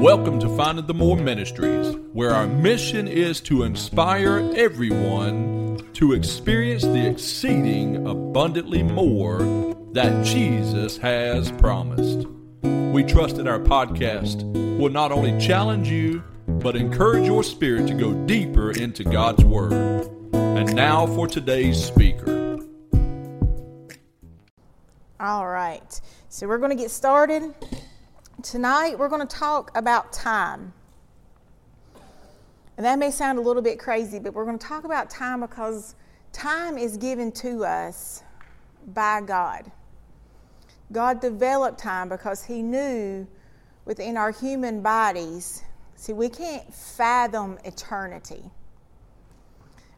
Welcome to Finding the More Ministries, where our mission is to inspire everyone to experience the exceeding abundantly more that Jesus has promised. We trust that our podcast will not only challenge you, but encourage your spirit to go deeper into God's Word. And now for today's speaker. All right, so we're going to get started. Tonight, we're going to talk about time. And that may sound a little bit crazy, but we're going to talk about time because time is given to us by God. God developed time because He knew within our human bodies, see, we can't fathom eternity.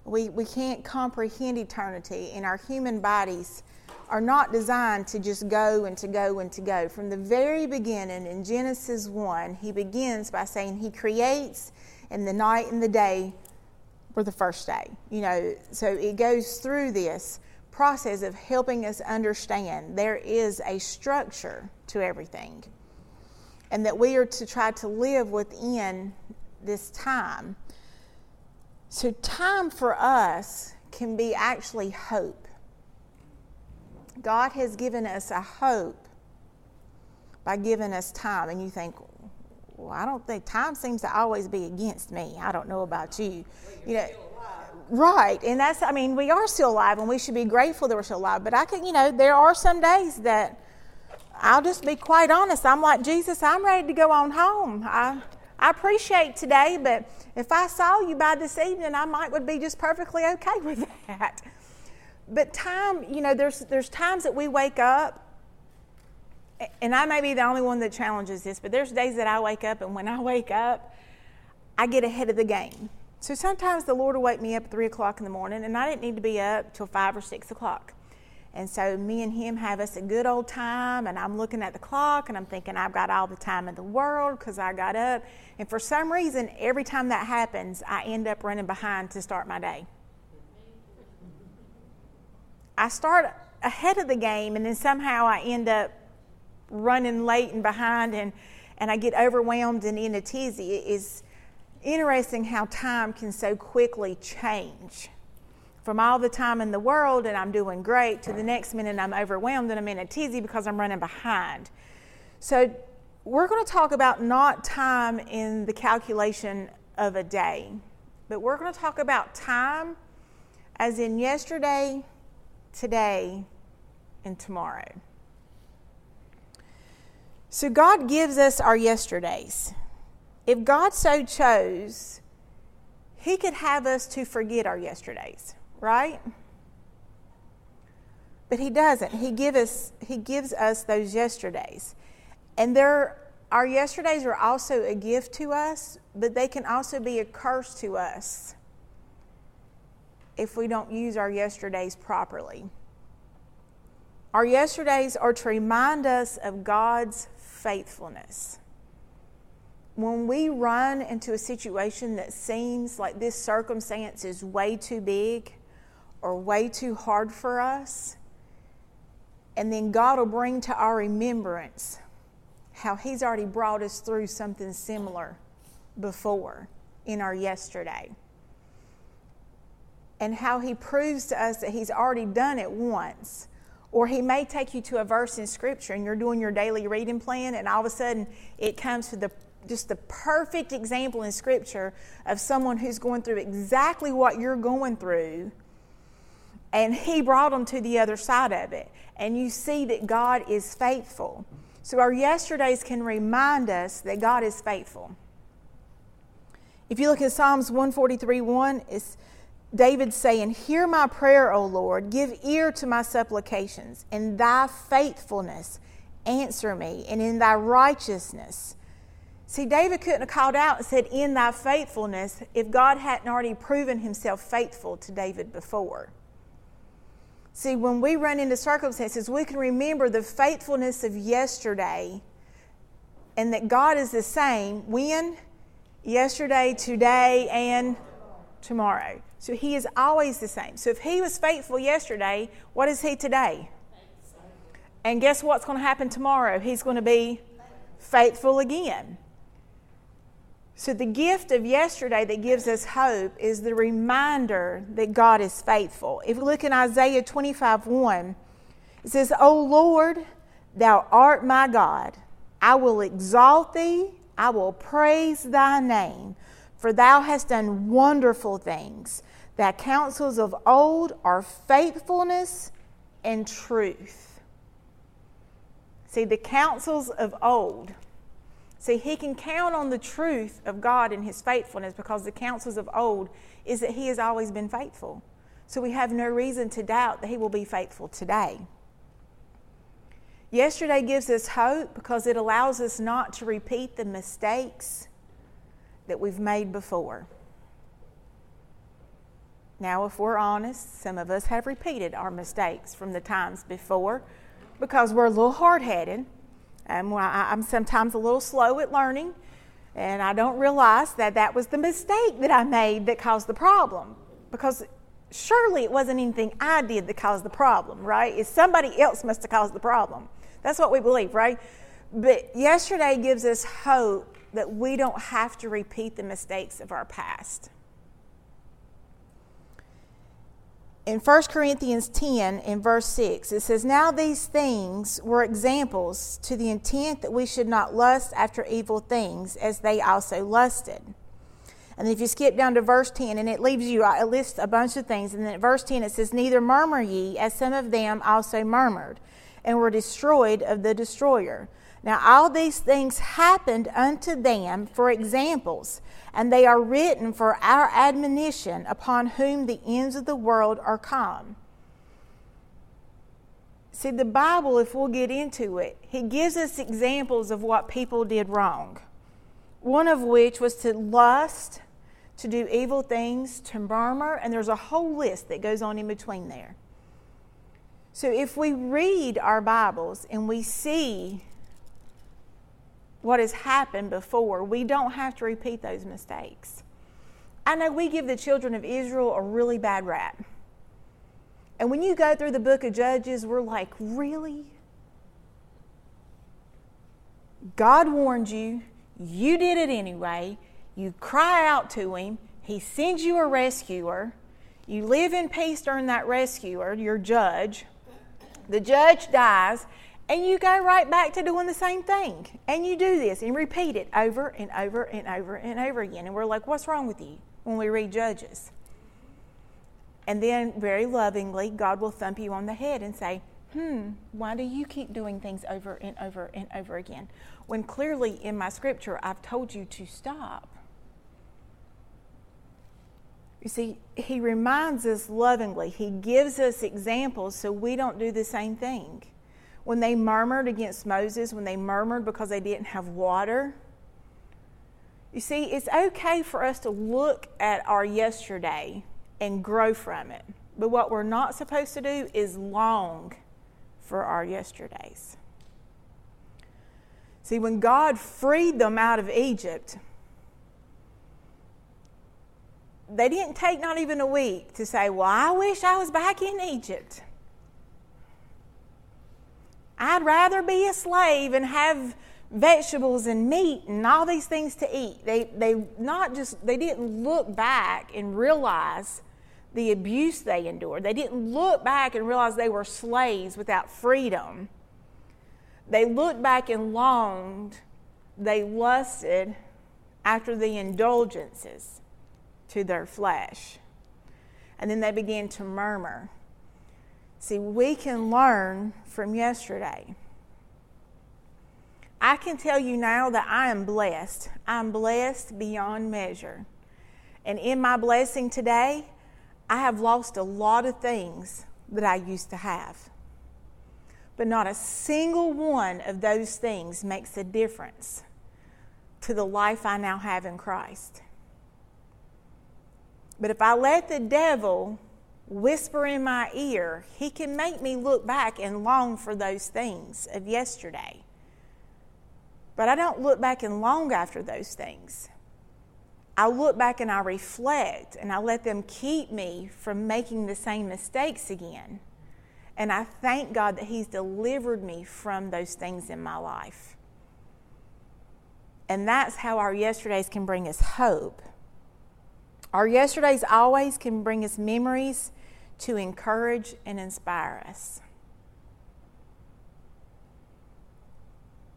We, we can't comprehend eternity in our human bodies are not designed to just go and to go and to go. From the very beginning in Genesis 1, he begins by saying he creates and the night and the day were the first day. You know, so it goes through this process of helping us understand there is a structure to everything. And that we are to try to live within this time. So, time for us can be actually hope. God has given us a hope by giving us time. And you think, well, I don't think time seems to always be against me. I don't know about you. You know, right. And that's, I mean, we are still alive and we should be grateful that we're still alive. But I can, you know, there are some days that I'll just be quite honest. I'm like, Jesus, I'm ready to go on home. I, I appreciate today, but if I saw you by this evening, I might would be just perfectly okay with that but time, you know, there's there's times that we wake up, and I may be the only one that challenges this, but there's days that I wake up, and when I wake up, I get ahead of the game. So sometimes the Lord will wake me up at three o'clock in the morning, and I didn't need to be up till five or six o'clock. And so me and him have us a good old time, and I'm looking at the clock and I'm thinking I've got all the time in the world because I got up. And for some reason, every time that happens, I end up running behind to start my day. I start ahead of the game and then somehow I end up running late and behind and, and I get overwhelmed and in a tizzy. It is interesting how time can so quickly change. From all the time in the world and I'm doing great to the next minute I'm overwhelmed and I'm in a tizzy because I'm running behind. So, we're going to talk about not time in the calculation of a day, but we're going to talk about time as in yesterday, today, and tomorrow. So God gives us our yesterdays. If God so chose, He could have us to forget our yesterdays, right? But He doesn't. He, give us, he gives us those yesterdays. And there, our yesterdays are also a gift to us, but they can also be a curse to us if we don't use our yesterdays properly. Our yesterdays are to remind us of God's faithfulness. When we run into a situation that seems like this circumstance is way too big or way too hard for us, and then God will bring to our remembrance how He's already brought us through something similar before in our yesterday and how he proves to us that he's already done it once. Or he may take you to a verse in scripture and you're doing your daily reading plan, and all of a sudden it comes to the just the perfect example in scripture of someone who's going through exactly what you're going through and he brought them to the other side of it. And you see that god is faithful. So our yesterdays can remind us that god is faithful. If you look at psalms 143 1 it's David saying, Hear my prayer, O Lord, give ear to my supplications. In thy faithfulness, answer me, and in thy righteousness. See, David couldn't have called out and said, In thy faithfulness, if God hadn't already proven himself faithful to David before. See, when we run into circumstances, we can remember the faithfulness of yesterday and that God is the same when? Yesterday, today, and tomorrow. So he is always the same. So if he was faithful yesterday, what is he today? And guess what's going to happen tomorrow? He's going to be faithful again. So, the gift of yesterday that gives us hope is the reminder that God is faithful. If we look in Isaiah 25 1, it says, O Lord, thou art my God. I will exalt thee, I will praise thy name, for thou hast done wonderful things. Thy counsels of old are faithfulness and truth. See, the counsels of old See, he can count on the truth of God and his faithfulness because the counsels of old is that he has always been faithful. So we have no reason to doubt that he will be faithful today. Yesterday gives us hope because it allows us not to repeat the mistakes that we've made before. Now, if we're honest, some of us have repeated our mistakes from the times before because we're a little hard headed um, I'm sometimes a little slow at learning, and I don't realize that that was the mistake that I made that caused the problem. Because surely it wasn't anything I did that caused the problem, right? It's somebody else must have caused the problem. That's what we believe, right? But yesterday gives us hope that we don't have to repeat the mistakes of our past. in 1 Corinthians 10, in verse 6, it says, Now these things were examples to the intent that we should not lust after evil things as they also lusted. And if you skip down to verse 10, and it leaves you, it lists a bunch of things. And then at verse 10, it says, Neither murmur ye, as some of them also murmured, and were destroyed of the destroyer. Now all these things happened unto them for examples and they are written for our admonition upon whom the ends of the world are come. See, the Bible, if we'll get into it, it gives us examples of what people did wrong. One of which was to lust, to do evil things, to murmur, and there's a whole list that goes on in between there. So if we read our Bibles and we see what has happened before. We don't have to repeat those mistakes. I know we give the children of Israel a really bad rap. And when you go through the book of Judges, we're like, really? God warned you. You did it anyway. You cry out to Him. He sends you a rescuer. You live in peace during that rescuer, your judge. The judge dies, and you go right back to doing the same thing. And you do this and repeat it over and over and over and over again. And we're like, what's wrong with you when we read Judges? And then, very lovingly, God will thump you on the head and say, hmm, why do you keep doing things over and over and over again? When clearly in my scripture, I've told you to stop. You see, He reminds us lovingly, He gives us examples so we don't do the same thing when they murmured against Moses, when they murmured because they didn't have water. You see, it's okay for us to look at our yesterday and grow from it. But what we're not supposed to do is long for our yesterdays. See, when God freed them out of Egypt, they didn't take not even a week to say, Well, I wish I was back in Egypt. I'd rather be a slave and have vegetables and meat and all these things to eat. They, they not just they didn't look back and realize the abuse they endured. They didn't look back and realize they were slaves without freedom. They looked back and longed, they lusted after the indulgences to their flesh. And then they began to murmur. See, we can learn from yesterday. I can tell you now that I am blessed. I'm blessed beyond measure. And in my blessing today, I have lost a lot of things that I used to have. But not a single one of those things makes a difference to the life I now have in Christ. But if I let the devil whisper in my ear, He can make me look back and long for those things of yesterday. But I don't look back and long after those things. I look back and I reflect and I let them keep me from making the same mistakes again. And I thank God that He's delivered me from those things in my life. And that's how our yesterdays can bring us hope. Our yesterdays always can bring us memories to encourage and inspire us.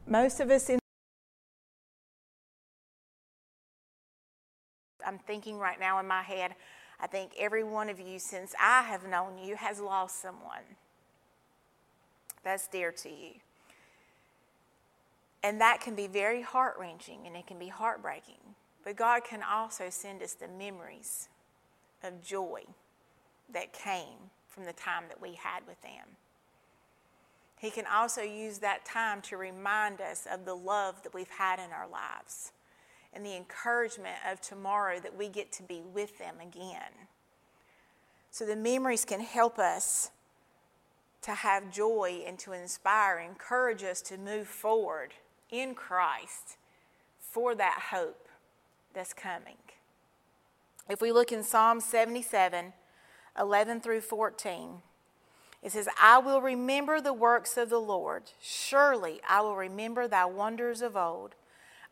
Most of us in I'm thinking right now in my head, I think every one of you, since I have known you, has lost someone that's dear to you. And that can be very heart wrenching and it can be heartbreaking. But God can also send us the memories of joy that came from the time that we had with them. He can also use that time to remind us of the love that we've had in our lives and the encouragement of tomorrow that we get to be with them again. So the memories can help us to have joy and to inspire, encourage us to move forward in Christ for that hope that's coming. If we look in Psalm 77, 11 through 14, it says, I will remember the works of the Lord. Surely I will remember thy wonders of old.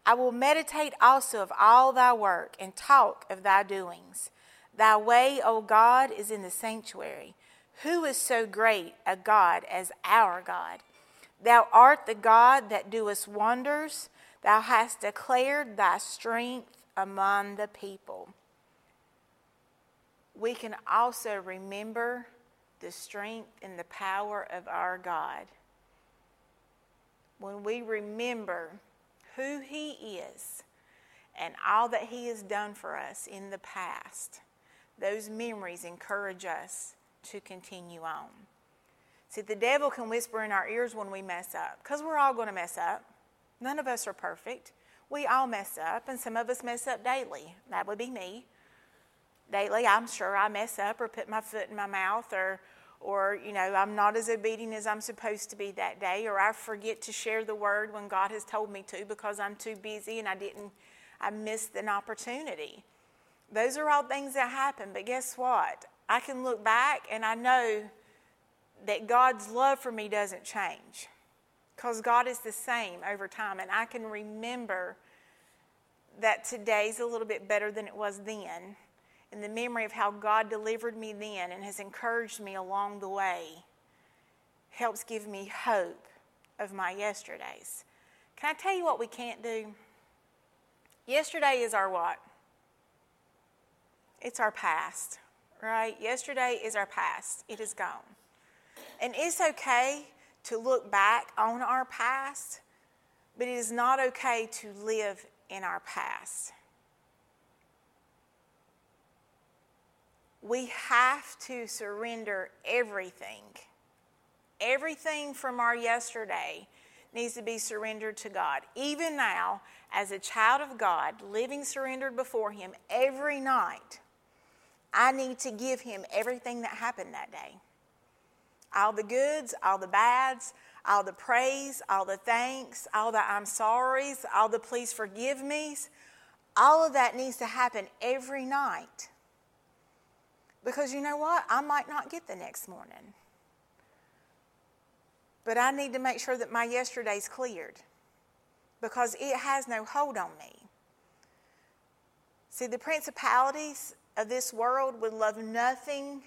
I will meditate also of all thy work and talk of thy doings. Thy way, O God, is in the sanctuary. Who is so great a God as our God? Thou art the God that doest wonders. Thou hast declared thy strength among the people. We can also remember the strength and the power of our God. When we remember who He is and all that He has done for us in the past, those memories encourage us to continue on. See, the devil can whisper in our ears when we mess up, because we're all going to mess up. None of us are perfect. We all mess up, and some of us mess up daily. That would be me. Daily, I'm sure I mess up or put my foot in my mouth or or you know i'm not as obedient as i'm supposed to be that day or i forget to share the word when god has told me to because i'm too busy and i didn't i missed an opportunity those are all things that happen but guess what i can look back and i know that God's love for me doesn't change because God is the same over time. And I can remember that today's a little bit better than it was then. And the memory of how God delivered me then and has encouraged me along the way helps give me hope of my yesterdays. Can I tell you what we can't do? Yesterday is our what? It's our past, right? Yesterday is our past. It is gone. And it's okay to look back on our past, but it is not okay to live in our past. We have to surrender everything. Everything from our yesterday needs to be surrendered to God. Even now, as a child of God, living surrendered before Him every night, I need to give Him everything that happened that day all the goods, all the bads, all the praise, all the thanks, all the I'm sorry's, all the please forgive me's. All of that needs to happen every night. Because you know what? I might not get the next morning. But I need to make sure that my yesterday's cleared because it has no hold on me. See, the principalities of this world would love nothing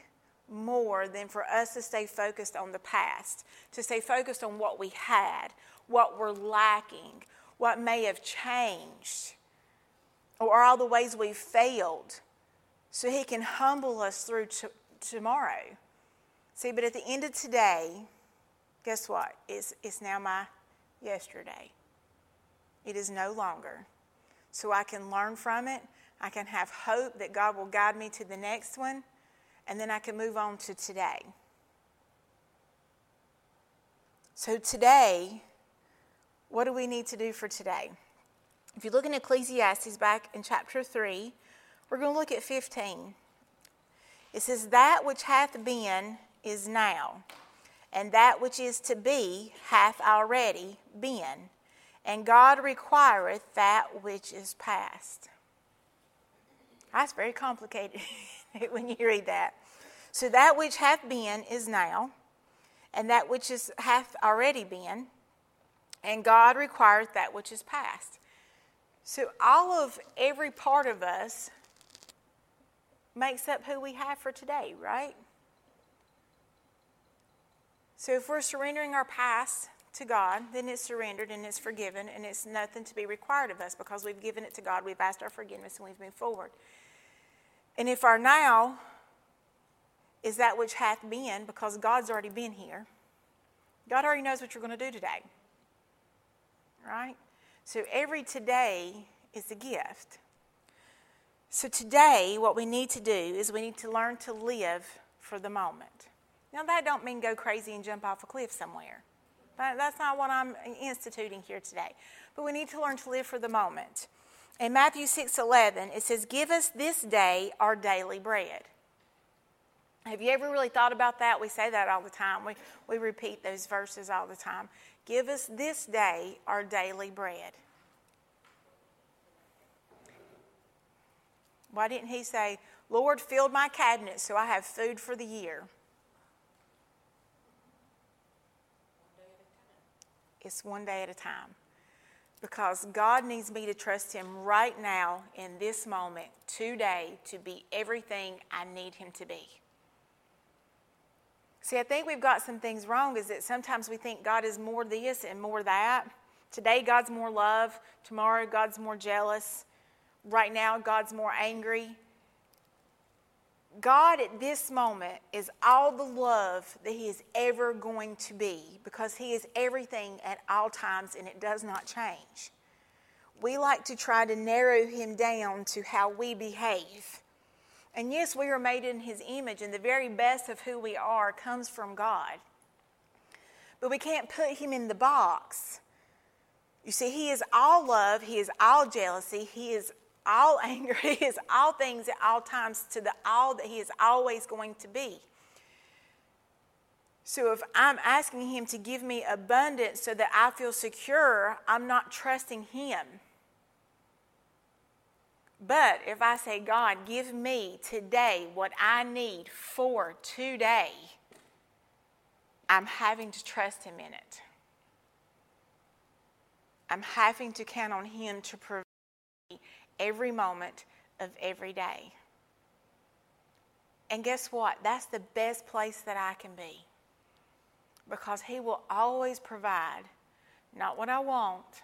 more than for us to stay focused on the past, to stay focused on what we had, what we're lacking, what may have changed, or all the ways we've failed, so He can humble us through tomorrow. See, but at the end of today, guess what? It's, it's now my yesterday. It is no longer. So I can learn from it. I can have hope that God will guide me to the next one and then I can move on to today. So, today, what do we need to do for today? If you look in Ecclesiastes back in chapter 3, we're going to look at 15. It says, That which hath been is now, and that which is to be hath already been, and God requireth that which is past. That's very complicated. when you read that. So that which hath been is now, and that which is, hath already been, and God requires that which is past. So, all of every part of us makes up who we have for today, right? So, if we're surrendering our past to God, then it's surrendered and it's forgiven, and it's nothing to be required of us because we've given it to God, we've asked our forgiveness, and we've moved forward. And if our now is that which hath been, because God's already been here, God already knows what you're going to do today. Right? So every today is a gift. So today, what we need to do is we need to learn to live for the moment. Now, that don't mean go crazy and jump off a cliff somewhere. That's not what I'm instituting here today. But we need to learn to live for the moment. In Matthew 6 11, it says, Give us this day our daily bread. Have you ever really thought about that? We say that all the time. We, we repeat those verses all the time. Give us this day our daily bread. Why didn't he say, Lord, fill my cabinet so I have food for the year? It's one day at a time. Because God needs me to trust Him right now, in this moment, today, to be everything I need Him to be. See, I think we've got some things wrong is that sometimes we think God is more this and more that. Today, God's more love. Tomorrow, God's more jealous. Right now, God's more angry. God at this moment is all the love that He is ever going to be because He is everything at all times and it does not change. We like to try to narrow Him down to how we behave. And yes, we are made in His image, and the very best of who we are comes from God. But we can't put Him in the box. You see, He is all love, He is all jealousy, He is all anger, He is all things at all times to the all that He is always going to be. So if I'm asking Him to give me abundance so that I feel secure, I'm not trusting Him. But if I say, God, give me today what I need for today, I'm having to trust Him in it. I'm having to count on Him to provide every moment of every day. And guess what? That's the best place that I can be. Because He will always provide not what I want,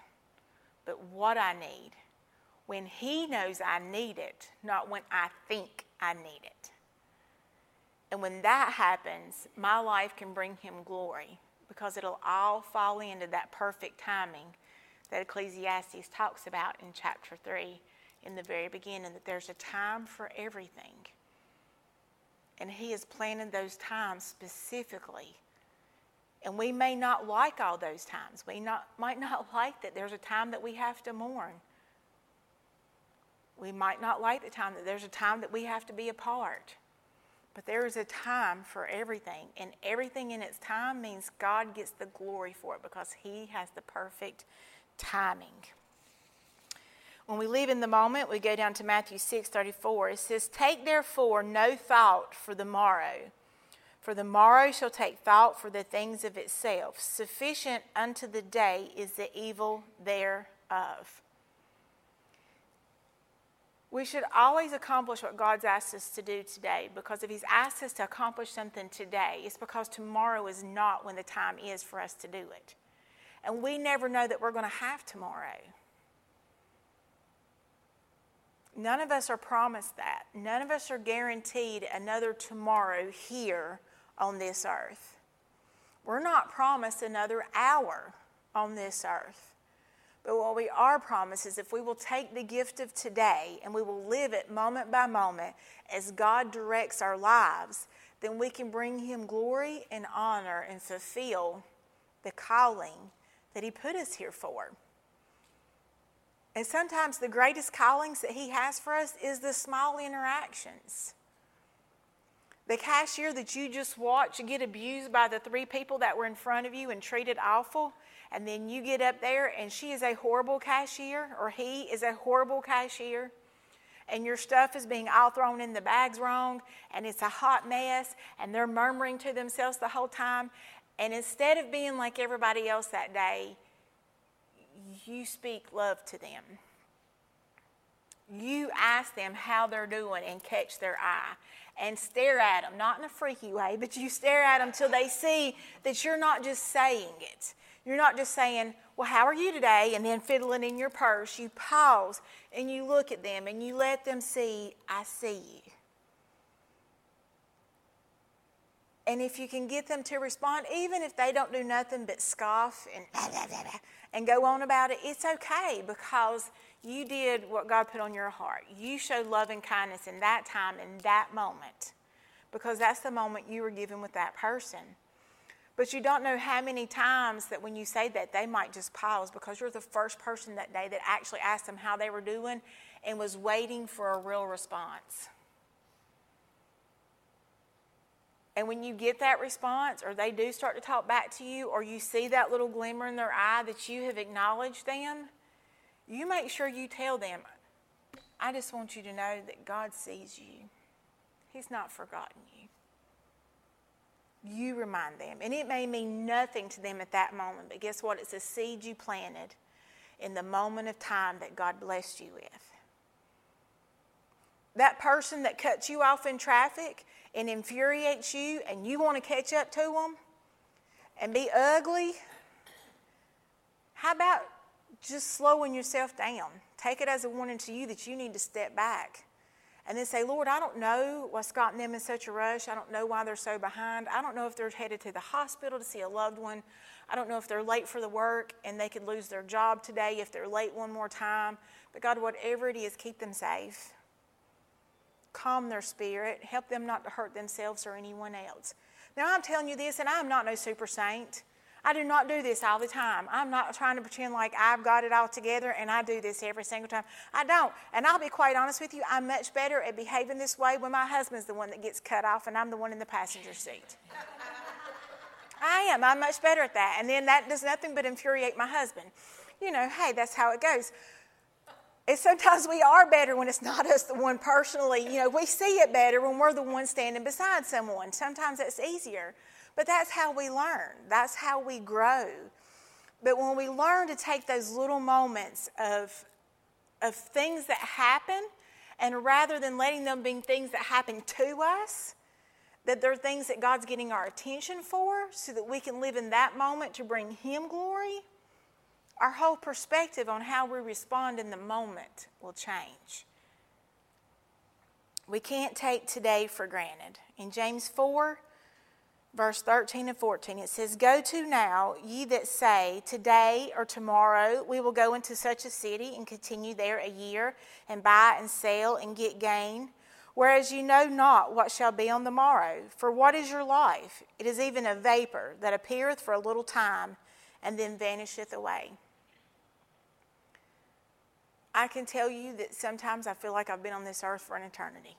but what I need when He knows I need it, not when I think I need it. And when that happens, my life can bring Him glory because it'll all fall into that perfect timing that Ecclesiastes talks about in chapter 3 in the very beginning that there's a time for everything. And He has planted those times specifically. And we may not like all those times. We not, might not like that there's a time that we have to mourn. We might not like the time that there's a time that we have to be apart. But there is a time for everything, and everything in its time means God gets the glory for it because He has the perfect timing. When we live in the moment, we go down to Matthew 6 34. It says, Take therefore no thought for the morrow, for the morrow shall take thought for the things of itself. Sufficient unto the day is the evil thereof. We should always accomplish what God's asked us to do today because if He's asked us to accomplish something today, it's because tomorrow is not when the time is for us to do it. And we never know that we're going to have tomorrow. None of us are promised that. None of us are guaranteed another tomorrow here on this earth. We're not promised another hour on this earth. But what we are promised is if we will take the gift of today and we will live it moment by moment as God directs our lives, then we can bring Him glory and honor and fulfill the calling that He put us here for. And sometimes the greatest callings that He has for us is the small interactions. The cashier that you just watched get abused by the three people that were in front of you and treated awful and then you get up there and she is a horrible cashier or he is a horrible cashier and your stuff is being all thrown in the bags wrong and it's a hot mess and they're murmuring to themselves the whole time and instead of being like everybody else that day you speak love to them you ask them how they're doing and catch their eye and stare at them, not in a freaky way, but you stare at them till they see that you're not just saying it. You're not just saying, Well, how are you today? and then fiddling in your purse. You pause and you look at them and you let them see, I see you. And if you can get them to respond, even if they don't do nothing but scoff and, and go on about it, it's okay because you did what God put on your heart. You showed love and kindness in that time, in that moment, because that's the moment you were given with that person. But you don't know how many times that when you say that, they might just pause because you're the first person that day that actually asked them how they were doing and was waiting for a real response. And when you get that response, or they do start to talk back to you, or you see that little glimmer in their eye that you have acknowledged them, you make sure you tell them, I just want you to know that God sees you. He's not forgotten you. You remind them. And it may mean nothing to them at that moment, but guess what? It's a seed you planted in the moment of time that God blessed you with. That person that cuts you off in traffic and infuriates you, and you want to catch up to them and be ugly, how about just slowing yourself down. Take it as a warning to you that you need to step back. And then say, Lord, I don't know what's gotten them in such a rush. I don't know why they're so behind. I don't know if they're headed to the hospital to see a loved one. I don't know if they're late for the work and they could lose their job today if they're late one more time. But God, whatever it is, keep them safe. Calm their spirit. Help them not to hurt themselves or anyone else. Now, I'm telling you this, and I'm not no super saint. I do not do this all the time. I'm not trying to pretend like I've got it all together and I do this every single time. I don't. And I'll be quite honest with you, I'm much better at behaving this way when my husband's the one that gets cut off and I'm the one in the passenger seat. I am. I'm much better at that. And then that does nothing but infuriate my husband. You know, hey, that's how it goes. And sometimes we are better when it's not us the one personally. You know, we see it better when we're the one standing beside someone. Sometimes that's easier. But that's how we learn, that's how we grow. But when we learn to take those little moments of, of things that happen, and rather than letting them be things that happen to us, that they're things that God's getting our attention for so that we can live in that moment to bring Him glory, our whole perspective on how we respond in the moment will change. We can't take today for granted. In James 4, verse 13 and 14. It says, Go to now, ye that say, Today or tomorrow we will go into such a city and continue there a year, and buy and sell and get gain. Whereas you know not what shall be on the morrow. For what is your life? It is even a vapor that appeareth for a little time and then vanisheth away. I can tell you that sometimes I feel like I've been on this earth for an eternity.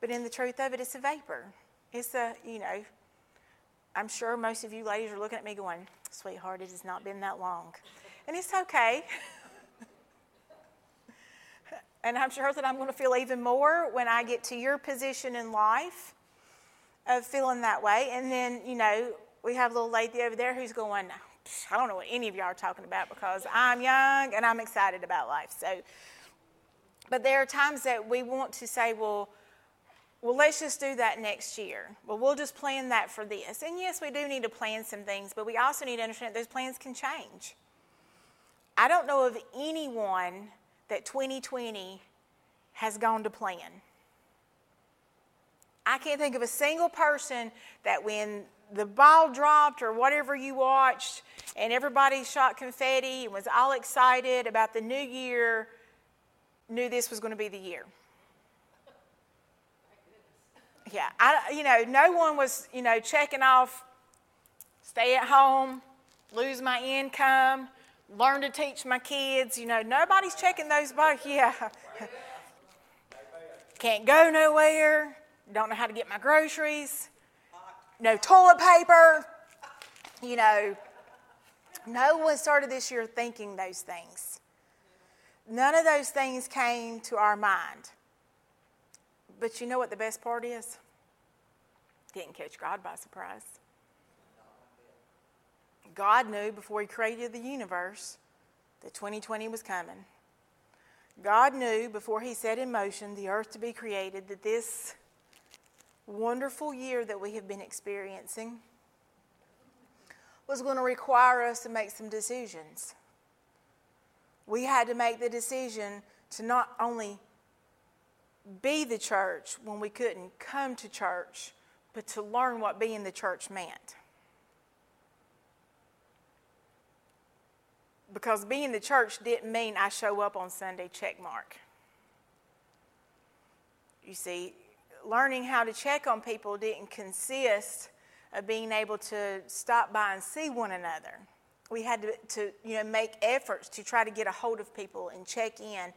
But in the truth of it, it's a vapor. It's a, you know, I'm sure most of you ladies are looking at me going, sweetheart, it has not been that long. And it's okay. and I'm sure that I'm going to feel even more when I get to your position in life of feeling that way. And then, you know, we have a little lady over there who's going, I don't know what any of y'all are talking about because I'm young and I'm excited about life. So, but there are times that we want to say, well, well, let's just do that next year. Well, we'll just plan that for this. And yes, we do need to plan some things, but we also need to understand that those plans can change. I don't know of anyone that 2020 has gone to plan. I can't think of a single person that when the ball dropped or whatever you watched and everybody shot confetti and was all excited about the new year knew this was going to be the year. Yeah, I, you know, no one was, you know, checking off stay at home, lose my income, learn to teach my kids. You know, nobody's checking those boxes. Yeah. Can't go nowhere, don't know how to get my groceries, no toilet paper. You know, no one started this year thinking those things. None of those things came to our mind. But you know what the best part is? Didn't catch God by surprise. God knew before He created the universe that 2020 was coming. God knew before He set in motion the earth to be created that this wonderful year that we have been experiencing was going to require us to make some decisions. We had to make the decision to not only be the church when we couldn't come to church, but to learn what being the church meant. because being the church didn't mean I show up on Sunday check mark. You see, learning how to check on people didn't consist of being able to stop by and see one another. We had to, to you know, make efforts to try to get a hold of people and check in.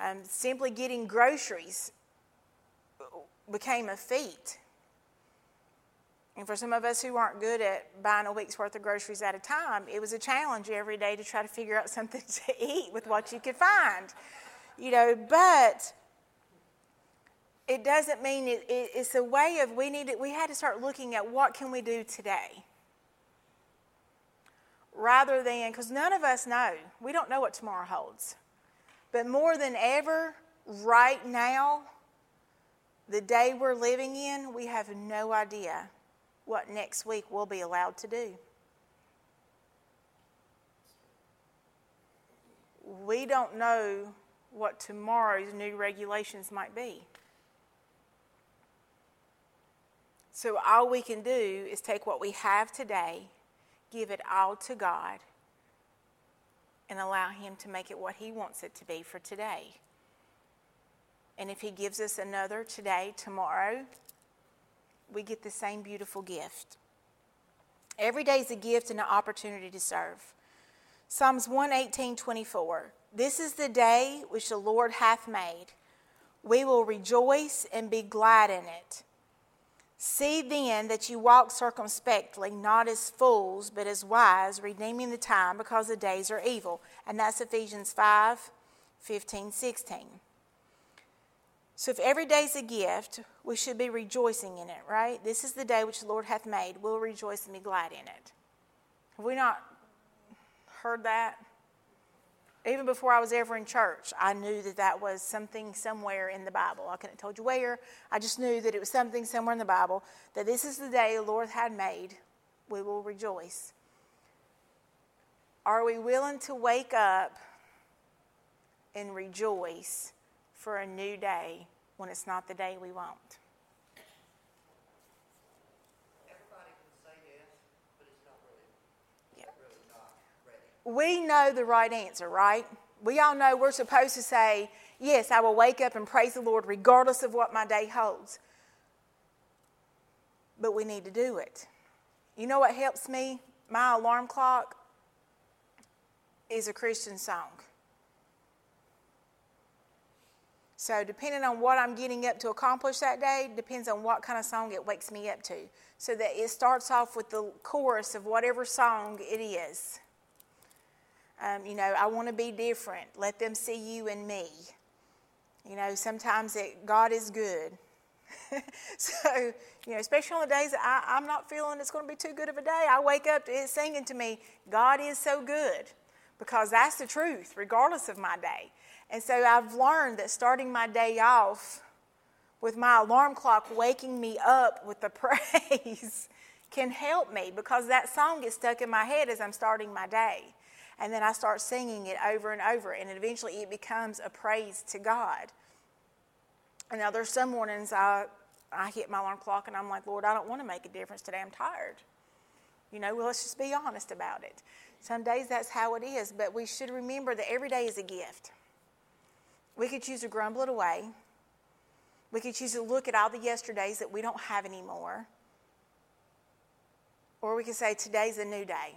Um, simply getting groceries became a feat. And for some of us who aren't good at buying a week's worth of groceries at a time, it was a challenge every day to try to figure out something to eat with what you could find. You know, but it doesn't mean it, it, it's a way of we need we had to start looking at what can we do today rather than because none of us know we don't know what tomorrow holds but more than ever right now the day we're living in we have no idea what next week we'll be allowed to do. We don't know what tomorrow's new regulations might be. So, all we can do is take what we have today, give it all to God, and allow Him to make it what He wants it to be for today. And if He gives us another today, tomorrow, we get the same beautiful gift. Every day is a gift and an opportunity to serve. Psalms 118 24. This is the day which the Lord hath made. We will rejoice and be glad in it. See then that you walk circumspectly, not as fools, but as wise, redeeming the time because the days are evil. And that's Ephesians 5 15, 16. So if every day is a gift, we should be rejoicing in it, right? This is the day which the Lord hath made. We'll rejoice and be glad in it. Have we not heard that? Even before I was ever in church, I knew that that was something somewhere in the Bible. I couldn't have told you where. I just knew that it was something somewhere in the Bible that this is the day the Lord had made. We will rejoice. Are we willing to wake up and rejoice for a new day when it's not the day we want. We know the right answer, right? We all know we're supposed to say, Yes, I will wake up and praise the Lord regardless of what my day holds. But we need to do it. You know what helps me? My alarm clock is a Christian song. So, depending on what I'm getting up to accomplish that day, depends on what kind of song it wakes me up to. So that it starts off with the chorus of whatever song it is. Um, you know, I want to be different. Let them see you and me. You know, sometimes it, God is good. so, you know, especially on the days I, am not feeling it's going to be too good of a day, I wake up singing to me, God is so good. Because that's the truth, regardless of my day. And so I've learned that starting my day off with my alarm clock waking me up with the praise can help me because that song gets stuck in my head as I'm starting my day. And then I start singing it over and over, and eventually it becomes a praise to God. And now there's some mornings I, I hit my alarm clock and I'm like, Lord, I don't want to make a difference today. I'm tired. You know, well, let's just be honest about it. Some days that's how it is, but we should remember that every day is a gift. We could choose to grumble it away. We could choose to look at all the yesterdays that we don't have anymore. Or we could say, Today's a new day.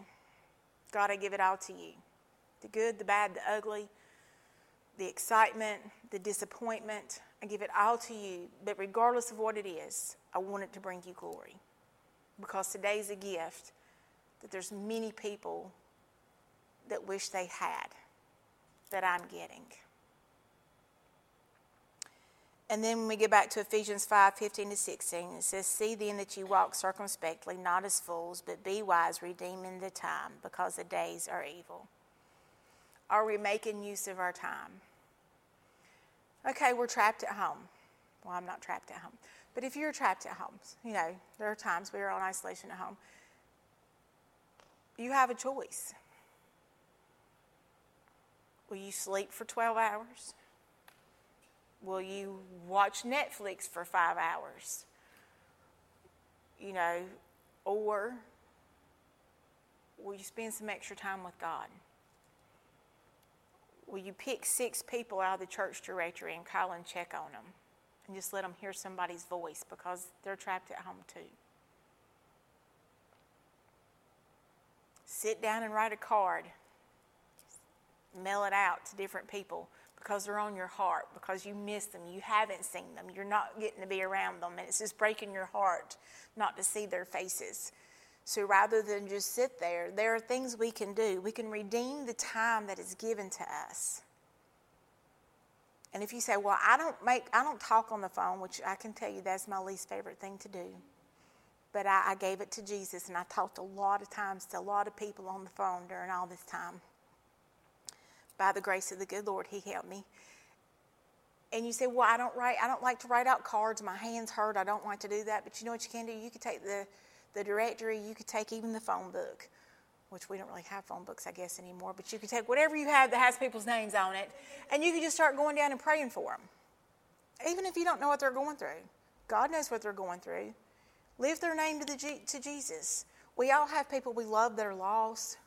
God, I give it all to you the good, the bad, the ugly, the excitement, the disappointment. I give it all to you. But regardless of what it is, I want it to bring you glory. Because today's a gift that there's many people that wish they had that I'm getting. And then when we get back to Ephesians 5 15 to 16, it says, See then that you walk circumspectly, not as fools, but be wise, redeeming the time, because the days are evil. are we making use of our time? Okay, we're trapped at home. Well, I'm not trapped at home. But if you're trapped at home, you know, there are times we are on isolation at home. You have a choice. Will you sleep for 12 hours? Will you watch Netflix for five hours? You know, or will you spend some extra time with God? Will you pick six people out of the church directory and call and check on them and just let them hear somebody's voice because they're trapped at home too? Sit down and write a card. Mail it out to different people because they're on your heart, because you miss them, you haven't seen them, you're not getting to be around them, and it's just breaking your heart not to see their faces. So rather than just sit there, there are things we can do. We can redeem the time that is given to us. And if you say, "Well, I don't make, I don't talk on the phone," which I can tell you that's my least favorite thing to do, but I, I gave it to Jesus, and I talked a lot of times to a lot of people on the phone during all this time. By the grace of the good Lord, He helped me. And you say, "Well, I don't write. I don't like to write out cards. My hands hurt. I don't like to do that." But you know what you can do? You can take the the directory, you could take even the phone book, which we don't really have phone books, I guess, anymore, but you could take whatever you have that has people's names on it, and you could just start going down and praying for them. Even if you don't know what they're going through, God knows what they're going through. Lift their name to, the, to Jesus. We all have people we love that are lost.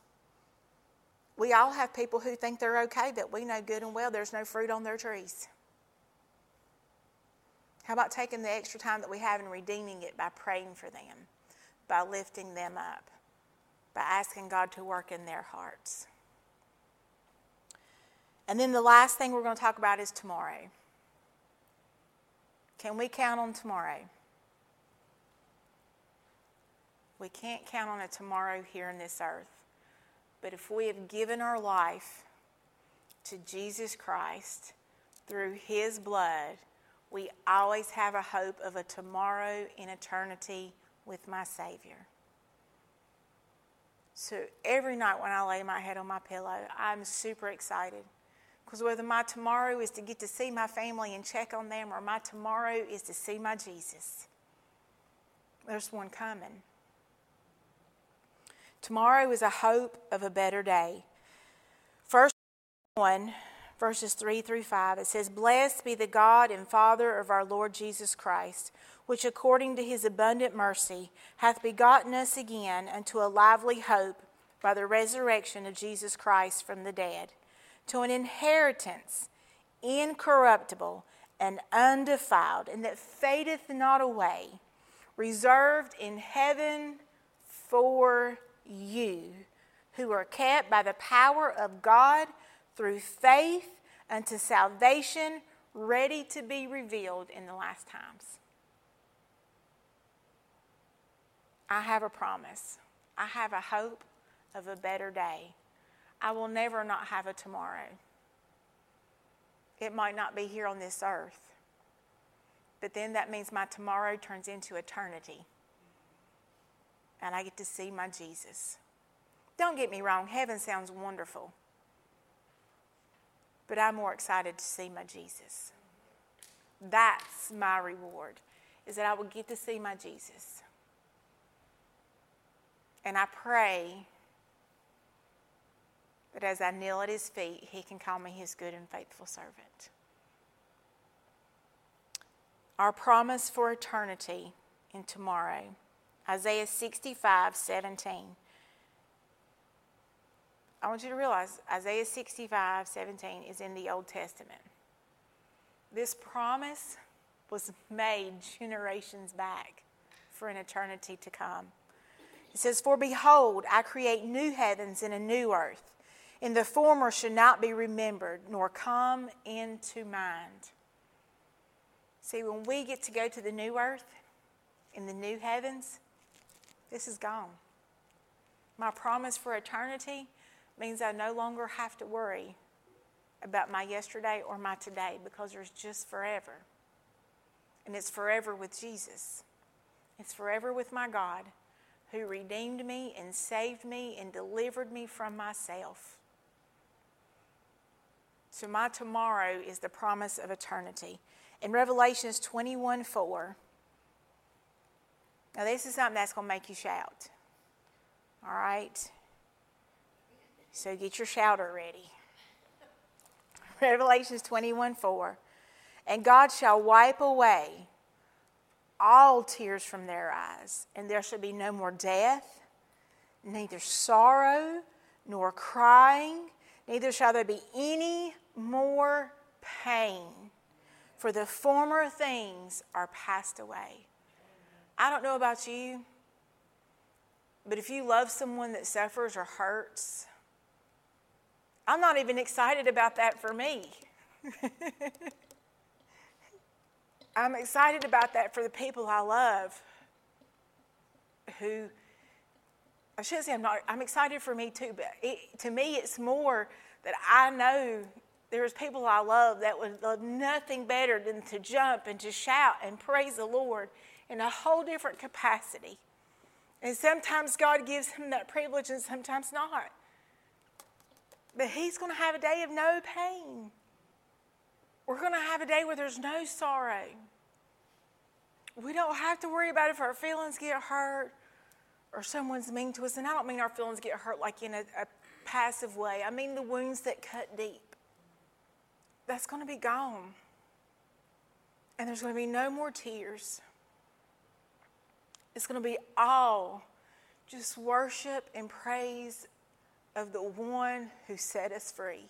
We all have people who think they're okay, but we know good and well there's no fruit on their trees. How about taking the extra time that we have and redeeming it by praying for them? by lifting them up, by asking God to work in their hearts. And then the last thing we're going to talk about is tomorrow. Can we count on tomorrow? We can't count on a tomorrow here in this earth. But if we have given our life to Jesus Christ through His blood, we always have a hope of a tomorrow in eternity with my Savior. So every night when I lay my head on my pillow, I'm super excited. Because whether my tomorrow is to get to see my family and check on them, or my tomorrow is to see my Jesus, there's one coming. Tomorrow is a hope of a better day. First 1, verses 3 through 5, it says, Blessed be the God and Father of our Lord Jesus Christ which according to his abundant mercy hath begotten us again unto a lively hope by the resurrection of Jesus Christ from the dead, to an inheritance incorruptible and undefiled, and that fadeth not away, reserved in heaven for you, who are kept by the power of God through faith unto salvation, ready to be revealed in the last times. I have a promise. I have a hope of a better day. I will never not have a tomorrow. It might not be here on this earth, but then that means my tomorrow turns into eternity. And I get to see my Jesus. Don't get me wrong, heaven sounds wonderful. But I'm more excited to see my Jesus. That's my reward, is that I will get to see my Jesus. And I pray that as I kneel at his feet, he can call me his good and faithful servant. Our promise for eternity in tomorrow, Isaiah 65 17. I want you to realize Isaiah 65 17 is in the Old Testament. This promise was made generations back for an eternity to come. It says, For behold, I create new heavens and a new earth, and the former shall not be remembered, nor come into mind. See, when we get to go to the new earth, in the new heavens, this is gone. My promise for eternity means I no longer have to worry about my yesterday or my today because there's just forever. And it's forever with Jesus, it's forever with my God who redeemed me and saved me and delivered me from myself. So my tomorrow is the promise of eternity. In Revelations 21 4, now this is something that's going to make you shout. All right? So get your shouter ready. Revelations 21 4. And God shall wipe away all tears from their eyes, and there shall be no more death, neither sorrow nor crying, neither shall there be any more pain, for the former things are passed away. I don't know about you, but if you love someone that suffers or hurts, I'm not even excited about that for me. I'm excited about that for the people I love who I shouldn't say I'm not I'm excited for me too, but it, to me it's more that I know there's people I love that would love nothing better than to jump and to shout and praise the Lord in a whole different capacity. And sometimes God gives him that privilege and sometimes not. But he's going to have a day of no pain. We're going to have a day where there's no sorrow. We don't have to worry about if our feelings get hurt or someone's mean to us. And I don't mean our feelings get hurt like in a, a passive way, I mean the wounds that cut deep. That's going to be gone. And there's going to be no more tears. It's going to be all just worship and praise of the one who set us free,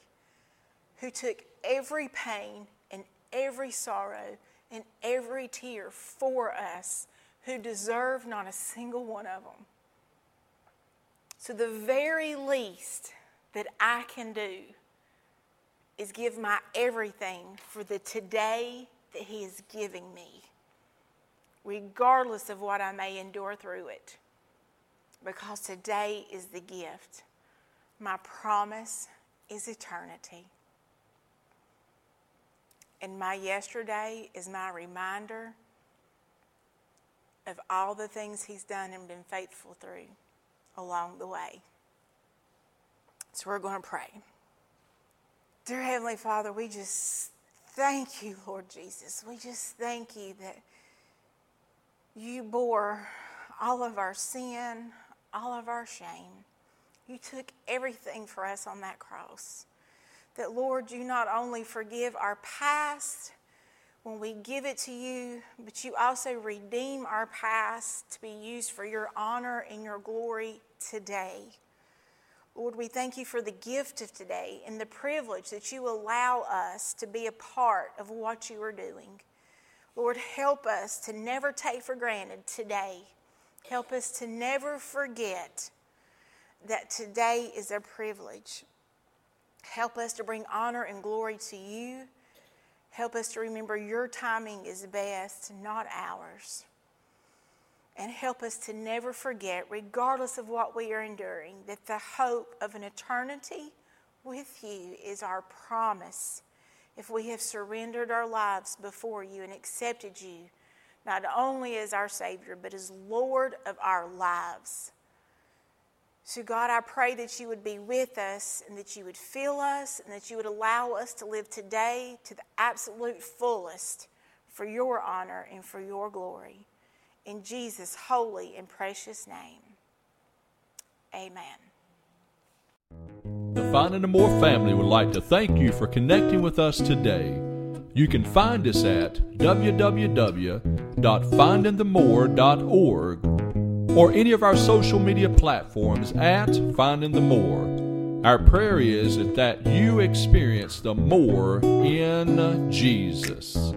who took every pain and every sorrow and every tear for us, who deserve not a single one of them. So, the very least that I can do is give my everything for the today that He is giving me, regardless of what I may endure through it. Because today is the gift. My promise is eternity. And my yesterday is my reminder of all the things He's done and been faithful through along the way. So we're going to pray. Dear Heavenly Father, we just thank you, Lord Jesus. We just thank you that you bore all of our sin, all of our shame. You took everything for us on that cross. That, Lord, you not only forgive our past when we give it to you, but you also redeem our past to be used for your honor and your glory today. Lord, we thank you for the gift of today and the privilege that you allow us to be a part of what you are doing. Lord, help us to never take for granted today. Help us to never forget that today is a privilege. Help us to bring honor and glory to you. Help us to remember your timing is best, not ours and help us to never forget, regardless of what we are enduring, that the hope of an eternity with you is our promise if we have surrendered our lives before you and accepted you not only as our Savior, but as Lord of our lives. So, God, I pray that you would be with us and that you would fill us and that you would allow us to live today to the absolute fullest for your honor and for your glory. In Jesus' holy and precious name. Amen. The Finding the More family would like to thank you for connecting with us today. You can find us at www.findingthemore.org or any of our social media platforms at Finding the More. Our prayer is that you experience the more in Jesus.